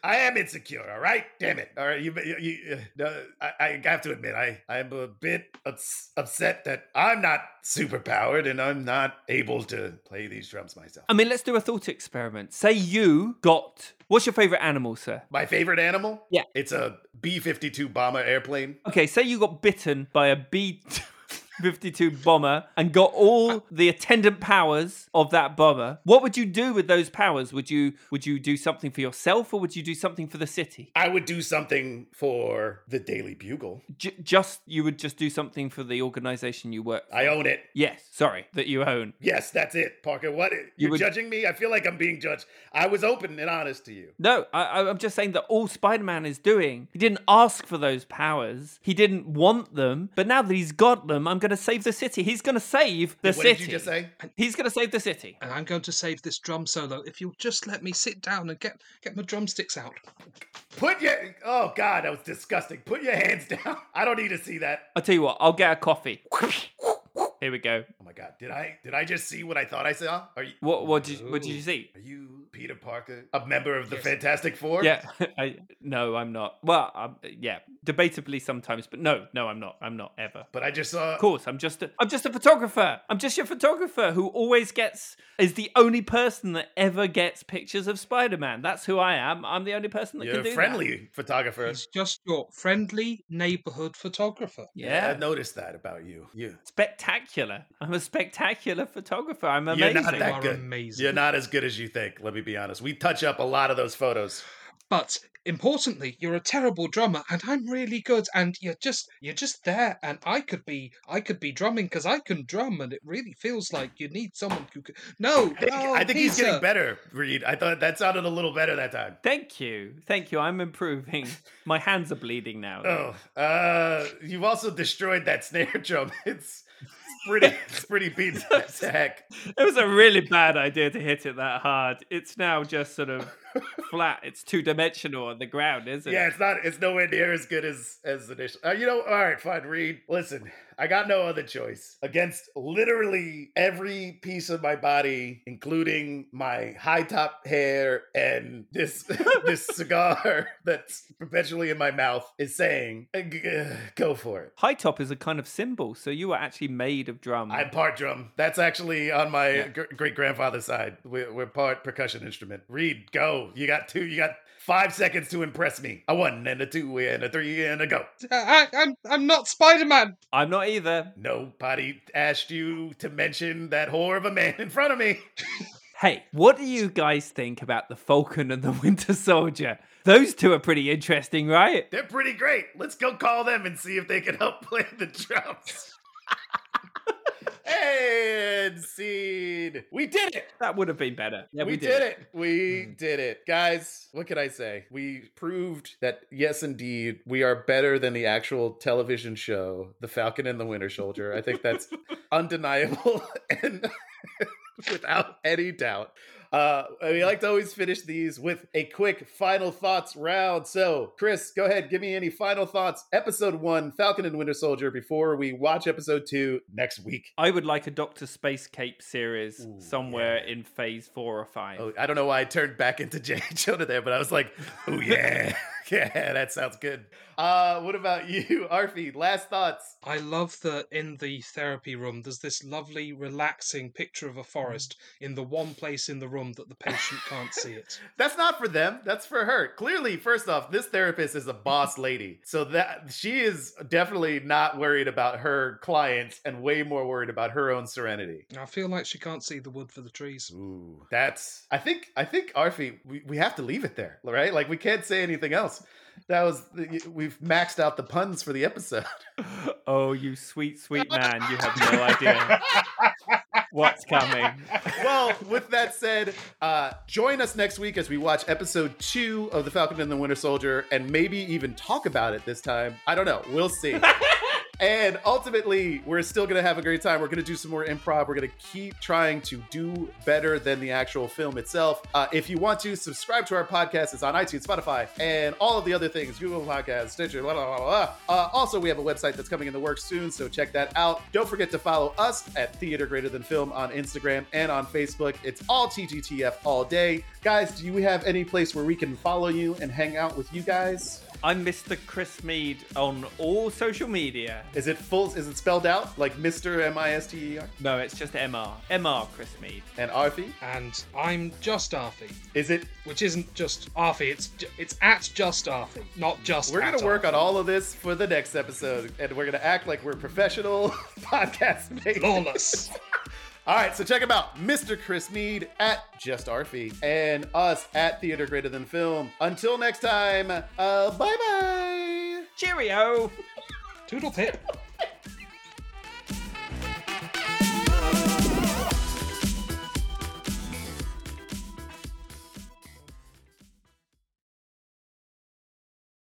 I am insecure. All right, damn it. All right, you. you, you uh, no, I, I have to admit, I I'm a bit ups, upset that I'm not super powered and I'm not able to play these drums myself. I mean, let's do a thought experiment. Say you got. What's your favorite animal, sir? My favorite animal? Yeah. It's a B 52 bomber airplane. Okay, say you got bitten by a B 52 bomber and got all the attendant powers of that bomber. What would you do with those powers? Would you would you do something for yourself or would you do something for the city? I would do something for the Daily Bugle. J- just you would just do something for the organization you work. For. I own it. Yes, sorry, that you own. Yes, that's it, Parker. What? You're would- judging me? I feel like I'm being judged. I was open and honest to you. No, I, I'm just saying that all Spider Man is doing, he didn't ask for those powers. He didn't want them. But now that he's got them, I'm going to save the city. He's going to save the what city. did you just say? He's going to save the city. And I'm going to save this drum solo if you'll just let me sit down and get get my drumsticks out. Put your. Oh God, that was disgusting. Put your hands down. I don't need to see that. I'll tell you what, I'll get a coffee. Here we go. Oh my God, did I did I just see what I thought I saw? Are you? What what did you, what did you see? Are you Peter Parker, a member of the Yes. Fantastic Four? Yeah, I, no, I'm not. Well, um, yeah, debatably sometimes, but no, no, I'm not. I'm not ever. But I just saw. Of course, I'm just a, I'm just a photographer. I'm just your photographer who always gets is the only person that ever gets pictures of Spider-Man. That's who I am. I'm the only person that You're can a do friendly photographer. It's just your friendly neighborhood photographer. that. Yeah, I noticed that about you. You. spectacular. I'm a spectacular photographer. I'm amazing. You're not that are good. amazing. You're not as good as you think. Let me be honest. We touch up a lot of those photos. But importantly, you're a terrible drummer, and I'm really good. And you're just you're just there. And I could be I could be drumming because I can drum, and it really feels like you need someone who could. No, I think, no, I think he's getting better, Reed. I thought that sounded a little better that time. Thank you, thank you. I'm improving. My hands are bleeding now. though. Oh, uh, you've also destroyed that snare drum. It's, it's pretty, it's pretty beat to heck. It was a really bad idea to hit it that hard. It's now just sort of flat. It's two dimensional on the ground, isn't Yeah, it? Yeah, it's not. It's nowhere near as good as as initial. Uh, you know, all right, fine, Reed. Listen, I got no other choice against literally every piece of my body, including my high top hair and this this cigar that's perpetually in my mouth. Is saying, uh, g- go for it. High top is a kind of cymbal, so you are actually made of drum. I'm part drum. That's actually on my Yeah. great grandfather's side. We're, we're part percussion instrument. Reed, go. You got two. You got Five seconds to impress me. A one and a two and a three and a go. I, I'm I'm not Spider Man. I'm not either. No, Nobody asked you to mention that whore of a man in front of me. Hey, what do you guys think about the Falcon and the Winter Soldier? Those two are pretty interesting, right? They're pretty great. Let's go call them and see if they can help play the drums. and scene. We did it. That would have been better. Yeah, we, we, did, it. We hmm. did it. Guys, what can I say? We proved that, yes, indeed, we are better than the actual television show, The Falcon and the Winter Soldier. I think that's undeniable and without any doubt. Uh, we like to always finish these with a quick final thoughts round. So, Chris, go ahead, give me any final thoughts. Episode one, Falcon and Winter Soldier, before we watch episode two next week. I would like a Doctor Space Cape series Ooh, somewhere yeah. in phase four or five. Oh, I don't know why I turned back into J. Jonah there, but I was like, oh yeah, yeah, that sounds good. Uh, what about you, Arfi? Last thoughts. I love that in the therapy room, there's this lovely, relaxing picture of a forest in the one place in the room that the patient can't see it. That's not for them. That's for her. Clearly, first off, this therapist is a boss lady, so that she is definitely not worried about her clients and way more worried about her own serenity. I feel like she can't see the wood for the trees. Ooh, that's. I think. I think Arfi, we, we have to leave it there, right? Like we can't say anything else. That was we've maxed out the puns for the episode. Oh, you sweet, sweet man. You have no idea what's coming. well, with that said, uh, join us next week as we watch episode two of The Falcon and the Winter Soldier and maybe even talk about it this time. I don't know. We'll see. And ultimately, we're still going to have a great time. We're going to do some more improv. We're going to keep trying to do better than the actual film itself. Uh, if you want to, subscribe to our podcast. It's on iTunes, Spotify, and all of the other things Google Podcasts, Stitcher, blah, blah, blah, blah. Uh, also, we have a website that's coming in the works soon, so check that out. Don't forget to follow us at Theater Greater Than Film on Instagram and on Facebook. It's all TGTF all day. Guys, do you have any place where we can follow you and hang out with you guys? I'm Mr. Chris Mead on all social media. Is it full? Is it spelled out like Mr. M I S T E R? No, it's just MR. MR Chris Mead. And Arfi? And I'm just Arfi, Is it? which isn't just Arfi. It's it's at just Arfi, not just. We're gonna work Arfi. on all of this for the next episode, and we're gonna act like we're professional podcast mates. Flawless. All right, so check him out, Mr. Chris Mead at Just Arfi, and us at Theater Greater Than Film. Until next time, uh, bye bye. Cheerio! Toodle pip.